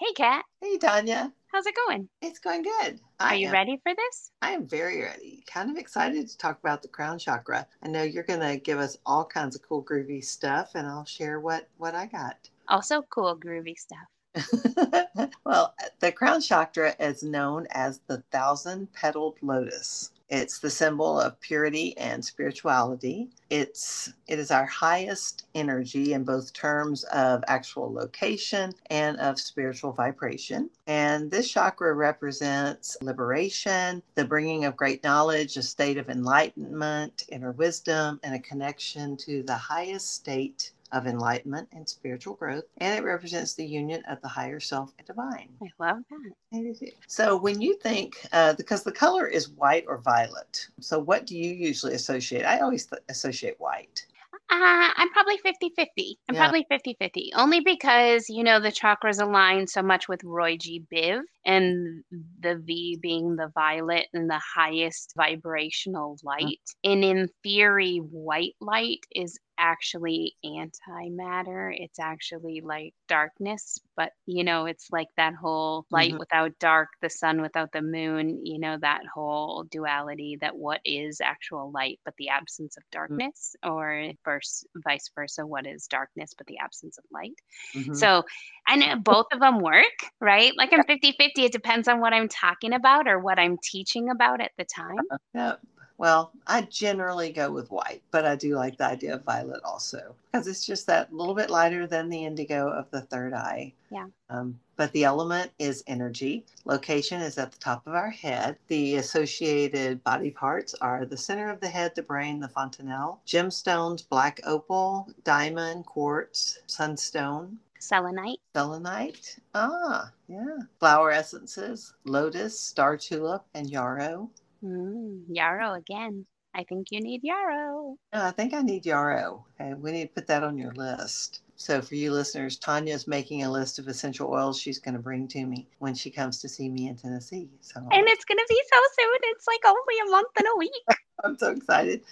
Hey, Kat. Hey, Tanya. How's it going? It's going good. Are you am, ready for this? I am very ready. Kind of excited to talk about the crown chakra. I know you're going to give us all kinds of cool, groovy stuff, and I'll share what what I got. Also, cool, groovy stuff. well, the crown chakra is known as the thousand petaled lotus. It's the symbol of purity and spirituality. It's it is our highest energy in both terms of actual location and of spiritual vibration. And this chakra represents liberation, the bringing of great knowledge, a state of enlightenment, inner wisdom, and a connection to the highest state of enlightenment and spiritual growth, and it represents the union of the higher self and divine. I love that. So, when you think, uh, because the color is white or violet, so what do you usually associate? I always th- associate white. Uh, I'm probably 50 50. I'm yeah. probably 50 50. Only because, you know, the chakras align so much with Roy G. Biv and the V being the violet and the highest vibrational light. Mm-hmm. And in theory, white light is actually antimatter. It's actually like darkness, but you know, it's like that whole light mm-hmm. without dark, the sun without the moon, you know, that whole duality that what is actual light but the absence of mm. darkness, mm-hmm. or verse, vice versa, what is darkness but the absence of light. Mm-hmm. So, and both of them work, right? Like I'm 50 50. It depends on what I'm talking about or what I'm teaching about at the time. Yeah. Well, I generally go with white, but I do like the idea of violet also because it's just that little bit lighter than the indigo of the third eye. Yeah. Um, but the element is energy. Location is at the top of our head. The associated body parts are the center of the head, the brain, the fontanelle, gemstones, black opal, diamond, quartz, sunstone, Selenite. Selenite. Ah, yeah. Flower essences, lotus, star tulip, and yarrow. Mm, yarrow again. I think you need yarrow. No, I think I need yarrow. Okay, we need to put that on your list. So for you listeners, Tanya's making a list of essential oils she's going to bring to me when she comes to see me in Tennessee. So and it's going to be so soon. It's like only a month and a week. I'm so excited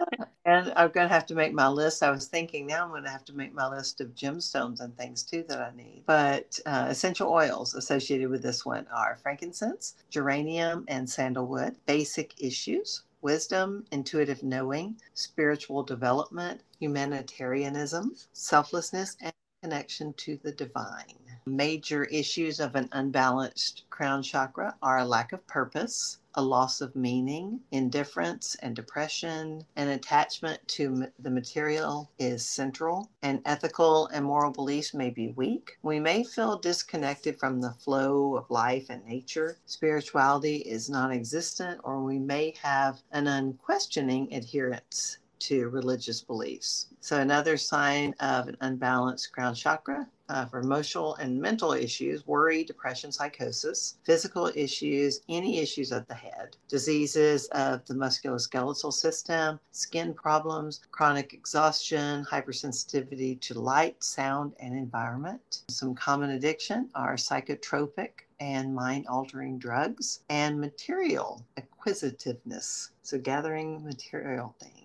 and I'm going to have to make my list. I was thinking now I'm going to have to make my list of gemstones and things too that I need. But uh, essential oils associated with this one are frankincense, geranium, and sandalwood. Basic issues wisdom, intuitive knowing, spiritual development, humanitarianism, selflessness, and connection to the divine. Major issues of an unbalanced crown chakra are a lack of purpose, a loss of meaning, indifference and depression, an attachment to the material is central, and ethical and moral beliefs may be weak. We may feel disconnected from the flow of life and nature. Spirituality is non existent, or we may have an unquestioning adherence to religious beliefs. So, another sign of an unbalanced crown chakra uh, for emotional and mental issues, worry, depression, psychosis, physical issues, any issues of the head, diseases of the musculoskeletal system, skin problems, chronic exhaustion, hypersensitivity to light, sound, and environment. Some common addiction are psychotropic and mind altering drugs and material acquisitiveness. So, gathering material things.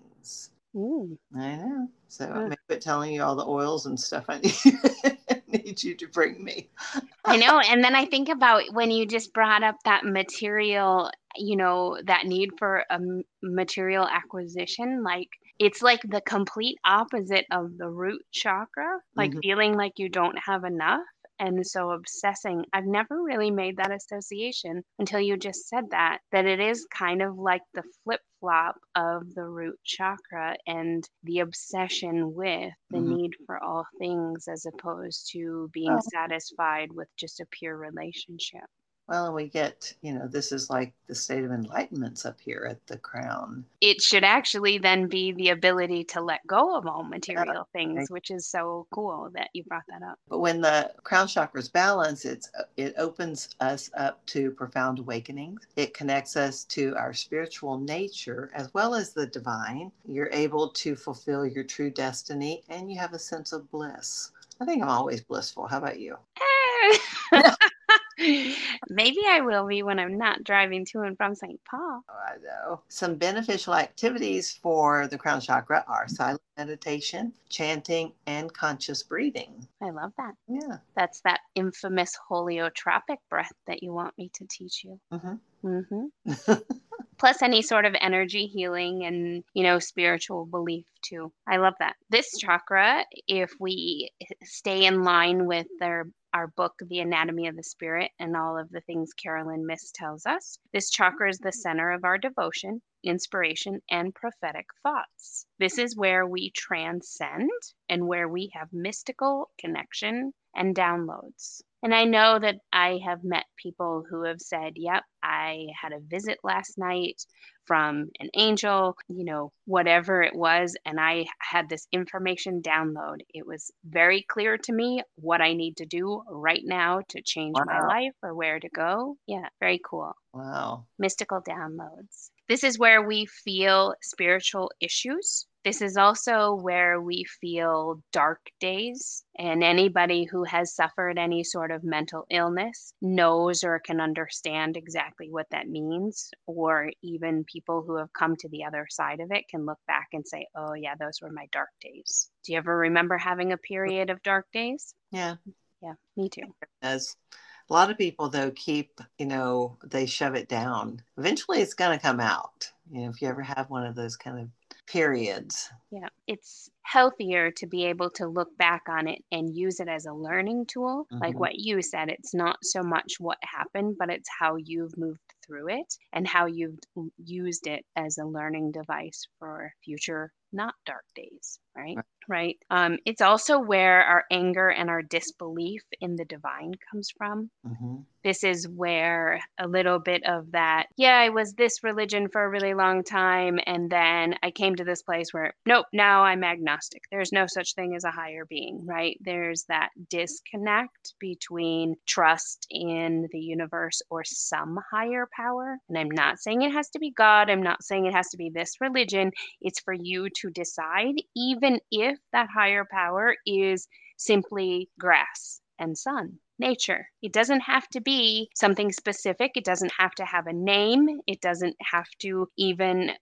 Ooh. I know. So uh, maybe quit telling you all the oils and stuff I need, need you to bring me. I know. And then I think about when you just brought up that material, you know, that need for a material acquisition, like it's like the complete opposite of the root chakra, like mm-hmm. feeling like you don't have enough and so obsessing. I've never really made that association until you just said that, that it is kind of like the flip flop of the root chakra and the obsession with the mm-hmm. need for all things as opposed to being oh. satisfied with just a pure relationship. Well, and we get, you know, this is like the state of enlightenments up here at the crown. It should actually then be the ability to let go of all material things, which is so cool that you brought that up. But when the crown chakras balance, it's it opens us up to profound awakenings. It connects us to our spiritual nature as well as the divine. You're able to fulfill your true destiny and you have a sense of bliss. I think I'm always blissful. How about you? Maybe I will be when I'm not driving to and from St. Paul. Oh, I know. Some beneficial activities for the crown chakra are silent meditation, chanting, and conscious breathing. I love that. Yeah. That's that infamous holotropic breath that you want me to teach you. Mm-hmm. Mm-hmm. Plus any sort of energy healing and, you know, spiritual belief too. I love that. This chakra, if we stay in line with their our book, The Anatomy of the Spirit, and all of the things Caroline Myss tells us. This chakra is the center of our devotion, inspiration, and prophetic thoughts. This is where we transcend and where we have mystical connection and downloads. And I know that I have met people who have said, Yep, I had a visit last night from an angel, you know, whatever it was. And I had this information download. It was very clear to me what I need to do right now to change wow. my life or where to go. Yeah, very cool. Wow. Mystical downloads. This is where we feel spiritual issues this is also where we feel dark days. And anybody who has suffered any sort of mental illness knows or can understand exactly what that means. Or even people who have come to the other side of it can look back and say, oh, yeah, those were my dark days. Do you ever remember having a period of dark days? Yeah. Yeah, me too. As a lot of people, though, keep, you know, they shove it down. Eventually it's going to come out. You know, if you ever have one of those kind of periods. Yeah, it's healthier to be able to look back on it and use it as a learning tool. Mm-hmm. Like what you said, it's not so much what happened, but it's how you've moved through it and how you've used it as a learning device for future not dark days, right? Right. Um, it's also where our anger and our disbelief in the divine comes from. Mm-hmm. This is where a little bit of that, yeah, I was this religion for a really long time. And then I came to this place where, nope, now I'm agnostic. There's no such thing as a higher being, right? There's that disconnect between trust in the universe or some higher power. And I'm not saying it has to be God. I'm not saying it has to be this religion. It's for you to decide, even if that higher power is simply grass and sun nature. It doesn't have to be something specific. It doesn't have to have a name. It doesn't have to even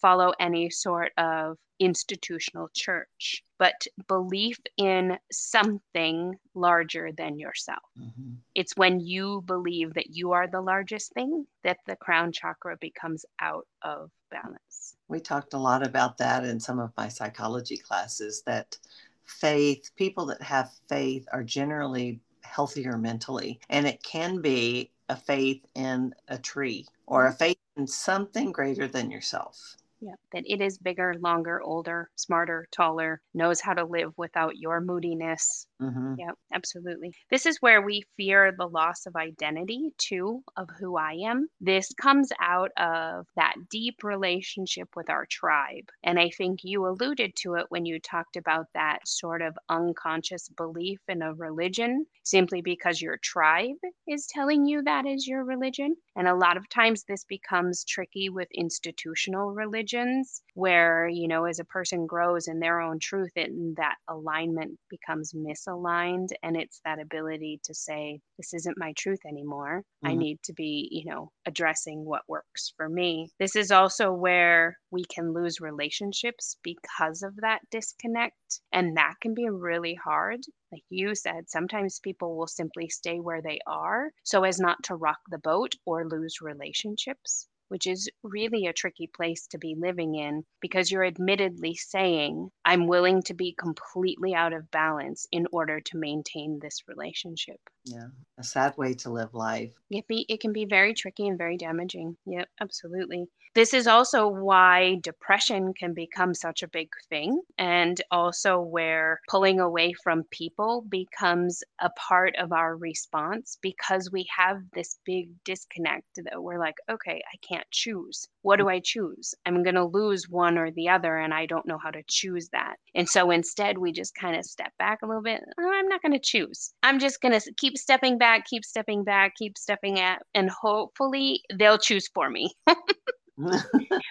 follow any sort of institutional church, but belief in something larger than yourself. Mm-hmm. It's when you believe that you are the largest thing that the crown chakra becomes out of balance. We talked a lot about that in some of my psychology classes that faith, people that have faith are generally healthier mentally. And it can be a faith in a tree or a faith in something greater than yourself. Yeah, that it is bigger, longer, older, smarter, taller, knows how to live without your moodiness. Mm-hmm. Yeah, absolutely. This is where we fear the loss of identity, too, of who I am. This comes out of that deep relationship with our tribe. And I think you alluded to it when you talked about that sort of unconscious belief in a religion simply because your tribe is telling you that is your religion. And a lot of times this becomes tricky with institutional religions where, you know, as a person grows in their own truth, and that alignment becomes misaligned. And it's that ability to say, this isn't my truth anymore. Mm-hmm. I need to be, you know, addressing what works for me. This is also where we can lose relationships because of that disconnect. And that can be really hard. Like you said, sometimes people will simply stay where they are so as not to rock the boat or lose relationships which is really a tricky place to be living in because you're admittedly saying, I'm willing to be completely out of balance in order to maintain this relationship. Yeah. A sad way to live life. It be it can be very tricky and very damaging. Yep, absolutely. This is also why depression can become such a big thing, and also where pulling away from people becomes a part of our response because we have this big disconnect that we're like, okay, I can't choose. What do I choose? I'm going to lose one or the other, and I don't know how to choose that. And so instead, we just kind of step back a little bit. Oh, I'm not going to choose. I'm just going to keep stepping back, keep stepping back, keep stepping at, and hopefully they'll choose for me.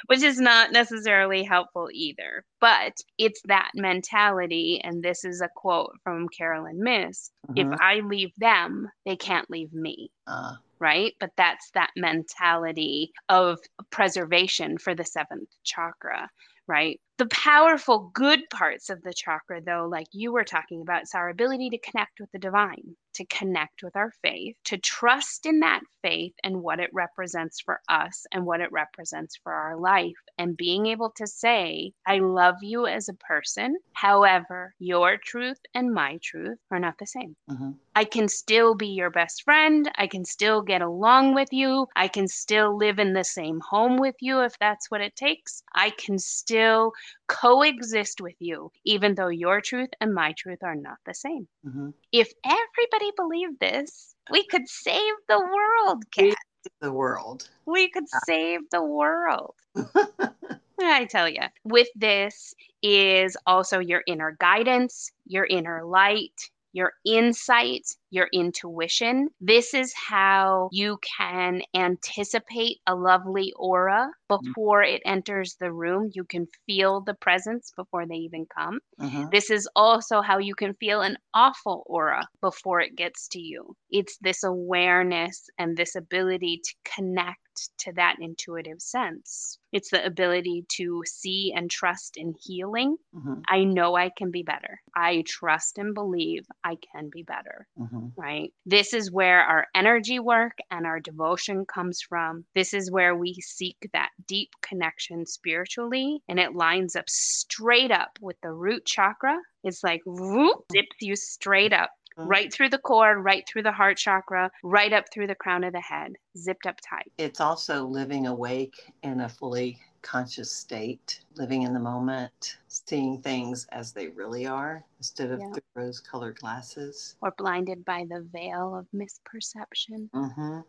which is not necessarily helpful either. But it's that mentality. And this is a quote from Caroline Myss mm-hmm. if I leave them, they can't leave me. Uh. Right. But that's that mentality of preservation for the seventh chakra. Right the powerful good parts of the chakra, though, like you were talking about, is our ability to connect with the divine, to connect with our faith, to trust in that faith and what it represents for us and what it represents for our life, and being able to say, I love you as a person. However, your truth and my truth are not the same. Mm-hmm. I can still be your best friend. I can still get along with you. I can still live in the same home with you if that's what it takes. I can still coexist with you, even though your truth and my truth are not the same. Mm-hmm. If everybody believed this, we could save the world, Kat. The world. We could yeah. save the world. I tell you, with this is also your inner guidance, your inner light, your insight, your intuition. This is how you can anticipate a lovely aura mm-hmm. before it enters the room. You can feel the presence before they even come. Mm-hmm. This is also how you can feel an awful aura before it gets to you. It's this awareness and this ability to connect to that intuitive sense. It's the ability to see and trust in healing. Mm-hmm. I know I can be better. I trust and believe I can be better. Mm-hmm. Right? This is where our energy work and our devotion comes from. This is where we seek that deep connection spiritually, and it lines up straight up with the root chakra. It's like whoop, zips you straight up. Right through the core, right through the heart chakra, right up through the crown of the head, zipped up tight. It's also living awake in a fully conscious state, living in the moment, seeing things as they really are instead of yeah. through rose colored glasses. Or blinded by the veil of misperception. Mm-hmm.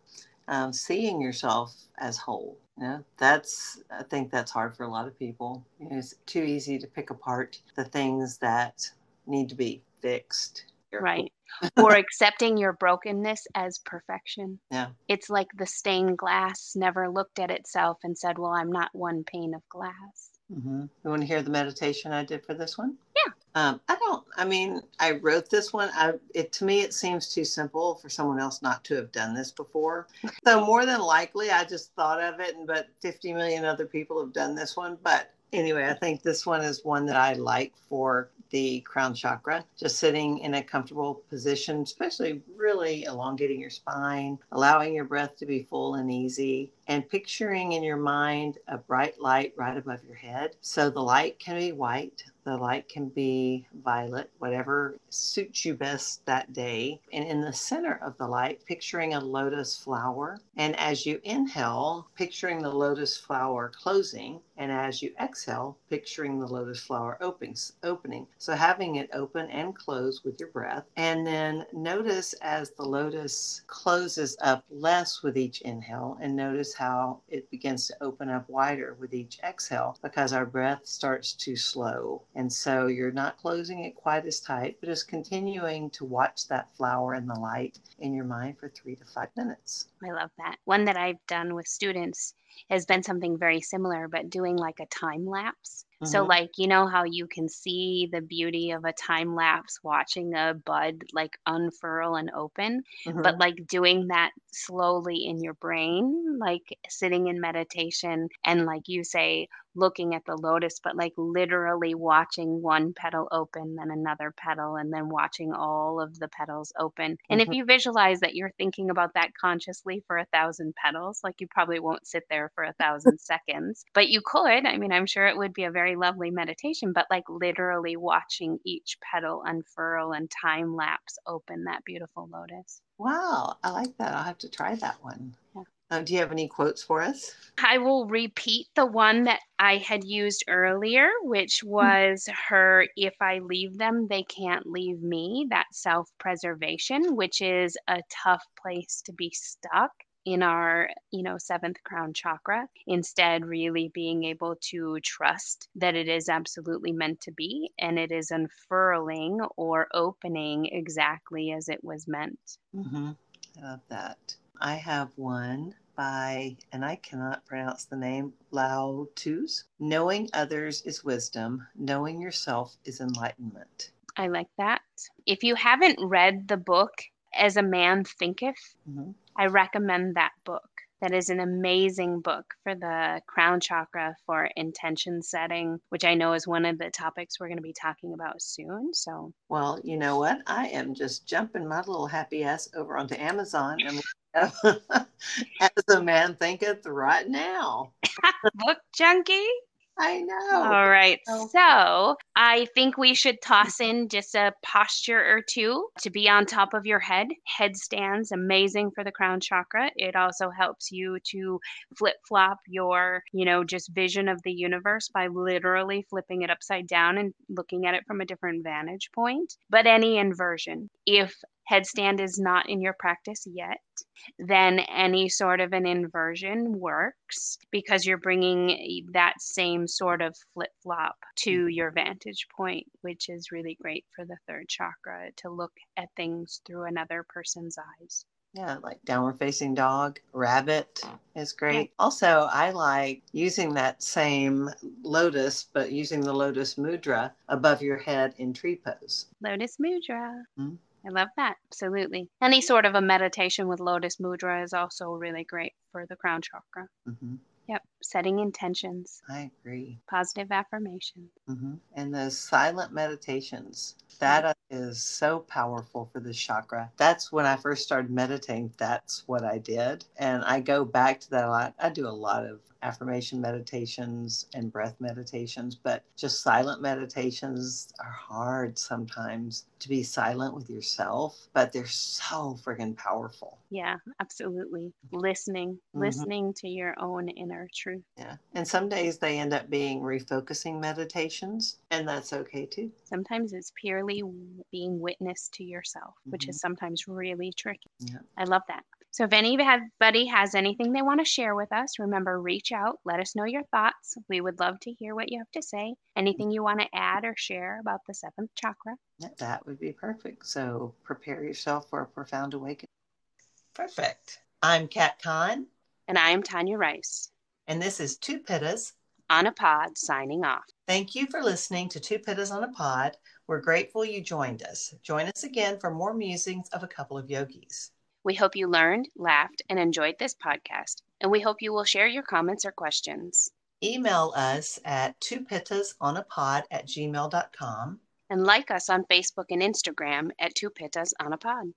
Um, seeing yourself as whole. You know, that's, I think that's hard for a lot of people. You know, it's too easy to pick apart the things that need to be fixed. Right or accepting your brokenness as perfection. Yeah. It's like the stained glass never looked at itself and said, Well, I'm not one pane of glass. Mm-hmm. You want to hear the meditation I did for this one? Yeah. Um, I don't. I mean, I wrote this one. I it to me it seems too simple for someone else not to have done this before. so more than likely, I just thought of it, and but 50 million other people have done this one. But anyway, I think this one is one that I like for the crown chakra, just sitting in a comfortable position, especially really elongating your spine, allowing your breath to be full and easy, and picturing in your mind a bright light right above your head. So the light can be white, the light can be violet, whatever suits you best that day. And in the center of the light, picturing a lotus flower. And as you inhale, picturing the lotus flower closing. And as you exhale, picturing the lotus flower opening. So having it open and close with your breath. And then notice as the lotus closes up less with each inhale, and notice how it begins to open up wider with each exhale because our breath starts to slow and so you're not closing it quite as tight, but just continuing to watch that flower in the light in your mind for three to five minutes. I love that. One that I've done with students has been something very similar, but doing like a time lapse. Mm-hmm. So, like, you know how you can see the beauty of a time lapse watching a bud like unfurl and open, mm-hmm. but like doing that slowly in your brain, like sitting in meditation and, like you say, looking at the lotus, but like literally watching one petal open, then another petal, and then watching all of the petals open. And Mm-hmm. if you visualize that you're thinking about that consciously for a thousand petals, like you probably won't sit there for a thousand seconds, but you could. I mean, I'm sure it would be a very lovely meditation, but like literally watching each petal unfurl and time lapse open that beautiful lotus. Wow, I like that. I'll have to try that one. Yeah. Uh, do you have any quotes for us? I will repeat the one that I had used earlier, which was her if I leave them, they can't leave me. That self preservation, which is a tough place to be stuck in our you know seventh crown chakra instead really being able to trust that it is absolutely meant to be and it is unfurling or opening exactly as it was meant Mm-hmm. I love that. I have one by, and I cannot pronounce the name, Lao Tzus. Knowing others is wisdom, knowing yourself is enlightenment. I like that. If you haven't read the book As a Man Thinketh, Mhm. I recommend that book. That is an amazing book for the crown chakra for intention setting, which I know is one of the topics we're going to be talking about soon. So, Well, you know what? I am just jumping my little happy ass over onto Amazon and as a man thinketh right now. book junkie. I know. All right. Oh. So I think we should toss in just a posture or two to be on top of your head. Headstands, amazing for the crown chakra. It also helps you to flip flop your, you know, just vision of the universe by literally flipping it upside down and looking at it from a different vantage point. But any inversion, if headstand is not in your practice yet, then any sort of an inversion works because you're bringing that same sort of flip flop to your vantage point, which is really great for the third chakra to look at things through another person's eyes. Yeah, like downward facing dog, rabbit is great. Also, I like using that same lotus, but using the lotus mudra above your head in tree pose. Lotus Mudra. Mhm. I love that. Absolutely. Any sort of a meditation with Lotus Mudra is also really great for the crown chakra. hmm Yep. Setting intentions, I agree. positive affirmation. hmm And those silent meditations, that is so powerful for this chakra. That's when I first started meditating. That's what I did. And I go back to that a lot. I do a lot of affirmation meditations and breath meditations, but just silent meditations are hard sometimes to be silent with yourself, but they're so freaking powerful. Yeah, absolutely. Listening, Mhm. listening to your own inner truth. Yeah. And some days they end up being refocusing meditations, and that's okay too. Sometimes it's purely being witness to yourself, which Mhm. is sometimes really tricky. Yeah. I love that. So if anybody has anything they want to share with us, remember reach out, let us know your thoughts. We would love to hear what you have to say. Anything you want to add or share about the seventh chakra. That would be perfect. So prepare yourself for a profound awakening. Perfect. I'm Kat Kahn. And I am Tanya Rice and this is Two Pittas. on a pod signing off. Thank you for listening to Two Pittas on a Pod. We're grateful you joined us. Join us again for more musings of a couple of yogis. We hope you learned, laughed, and enjoyed this podcast. And we hope you will share your comments or questions. Email us at twopittasonapod at gmail.com. And like us on Facebook and Instagram at Two Pittas on a Pod.